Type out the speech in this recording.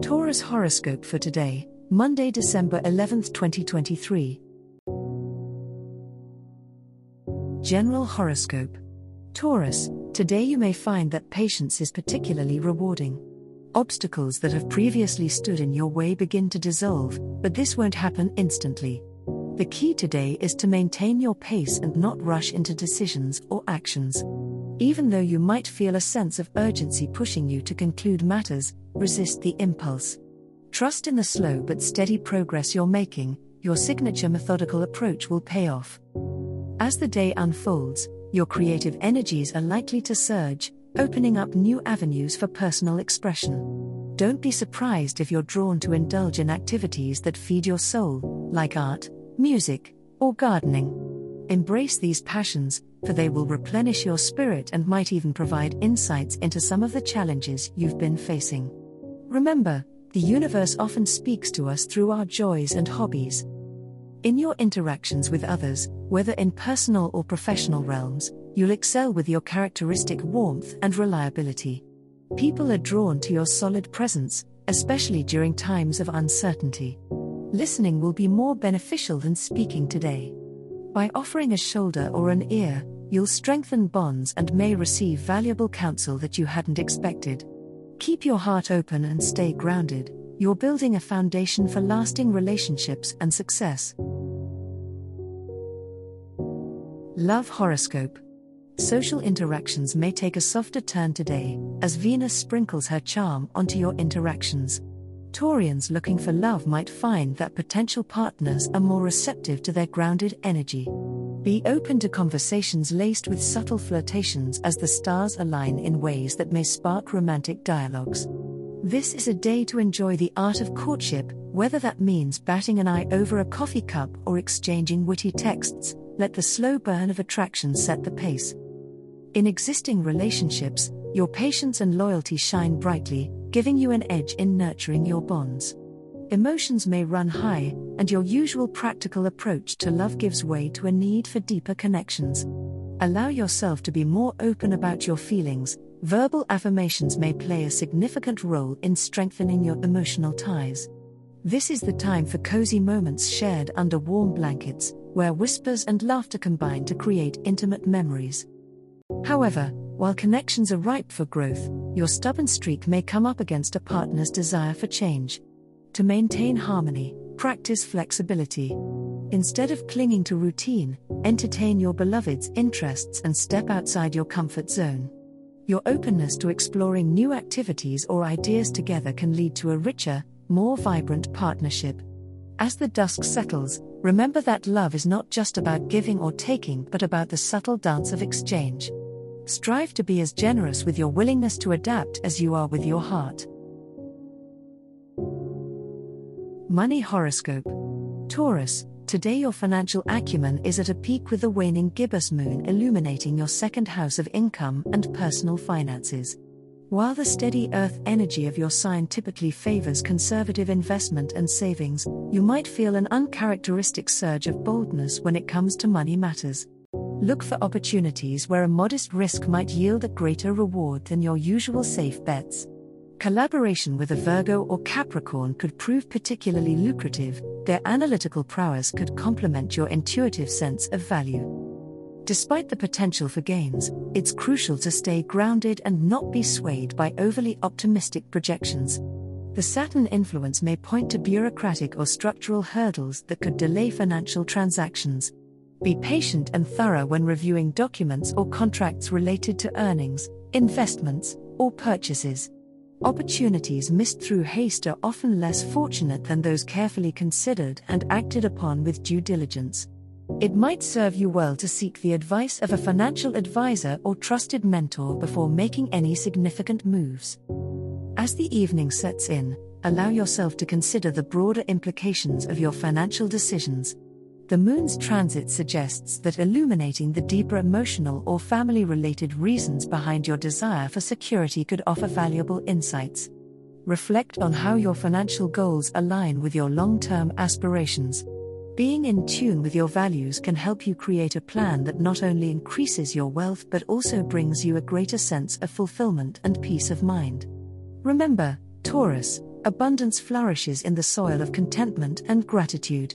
Taurus horoscope for today, Monday, December 11th, 2023. General horoscope. Taurus, today you may find that patience is particularly rewarding. Obstacles that have previously stood in your way begin to dissolve, but this won't happen instantly. The key today is to maintain your pace and not rush into decisions or actions. Even though you might feel a sense of urgency pushing you to conclude matters, resist the impulse. Trust in the slow but steady progress you're making, your signature methodical approach will pay off. As the day unfolds, your creative energies are likely to surge, opening up new avenues for personal expression. Don't be surprised if you're drawn to indulge in activities that feed your soul, like art, music, or gardening. Embrace these passions, for they will replenish your spirit and might even provide insights into some of the challenges you've been facing. Remember, the universe often speaks to us through our joys and hobbies. In your interactions with others, whether in personal or professional realms, you'll excel with your characteristic warmth and reliability. People are drawn to your solid presence, especially during times of uncertainty. Listening will be more beneficial than speaking today. By offering a shoulder or an ear, you'll strengthen bonds and may receive valuable counsel that you hadn't expected. Keep your heart open and stay grounded. You're building a foundation for lasting relationships and success. Love Horoscope Social interactions may take a softer turn today, as Venus sprinkles her charm onto your interactions. Taurians looking for love might find that potential partners are more receptive to their grounded energy. Be open to conversations laced with subtle flirtations as the stars align in ways that may spark romantic dialogues. This is a day to enjoy the art of courtship, whether that means batting an eye over a coffee cup or exchanging witty texts, let the slow burn of attraction set the pace. In existing relationships, your patience and loyalty shine brightly, giving you an edge in nurturing your bonds. Emotions may run high, and your usual practical approach to love gives way to a need for deeper connections. Allow yourself to be more open about your feelings. Verbal affirmations may play a significant role in strengthening your emotional ties. This is the time for cozy moments shared under warm blankets, where whispers and laughter combine to create intimate memories. However, while connections are ripe for growth, your stubborn streak may come up against a partner's desire for change. To maintain harmony, practice flexibility. Instead of clinging to routine, entertain your beloved's interests and step outside your comfort zone. Your openness to exploring new activities or ideas together can lead to a richer, more vibrant partnership. As the dusk settles, remember that love is not just about giving or taking but about the subtle dance of exchange. Strive to be as generous with your willingness to adapt as you are with your heart. Money Horoscope Taurus, today your financial acumen is at a peak with the waning gibbous moon illuminating your second house of income and personal finances. While the steady earth energy of your sign typically favors conservative investment and savings, you might feel an uncharacteristic surge of boldness when it comes to money matters. Look for opportunities where a modest risk might yield a greater reward than your usual safe bets. Collaboration with a Virgo or Capricorn could prove particularly lucrative, their analytical prowess could complement your intuitive sense of value. Despite the potential for gains, it's crucial to stay grounded and not be swayed by overly optimistic projections. The Saturn influence may point to bureaucratic or structural hurdles that could delay financial transactions. Be patient and thorough when reviewing documents or contracts related to earnings, investments, or purchases. Opportunities missed through haste are often less fortunate than those carefully considered and acted upon with due diligence. It might serve you well to seek the advice of a financial advisor or trusted mentor before making any significant moves. As the evening sets in, allow yourself to consider the broader implications of your financial decisions. The moon's transit suggests that illuminating the deeper emotional or family related reasons behind your desire for security could offer valuable insights. Reflect on how your financial goals align with your long term aspirations. Being in tune with your values can help you create a plan that not only increases your wealth but also brings you a greater sense of fulfillment and peace of mind. Remember, Taurus, abundance flourishes in the soil of contentment and gratitude.